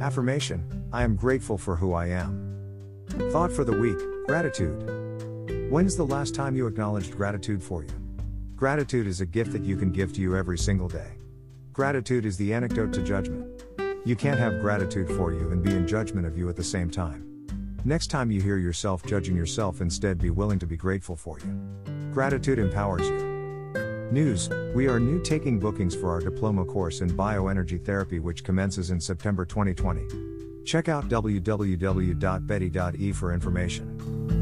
Affirmation I am grateful for who I am. Thought for the week Gratitude. When's the last time you acknowledged gratitude for you? Gratitude is a gift that you can give to you every single day. Gratitude is the antidote to judgment. You can't have gratitude for you and be in judgment of you at the same time. Next time you hear yourself judging yourself, instead be willing to be grateful for you. Gratitude empowers you. News We are new taking bookings for our diploma course in bioenergy therapy, which commences in September 2020. Check out www.betty.e for information.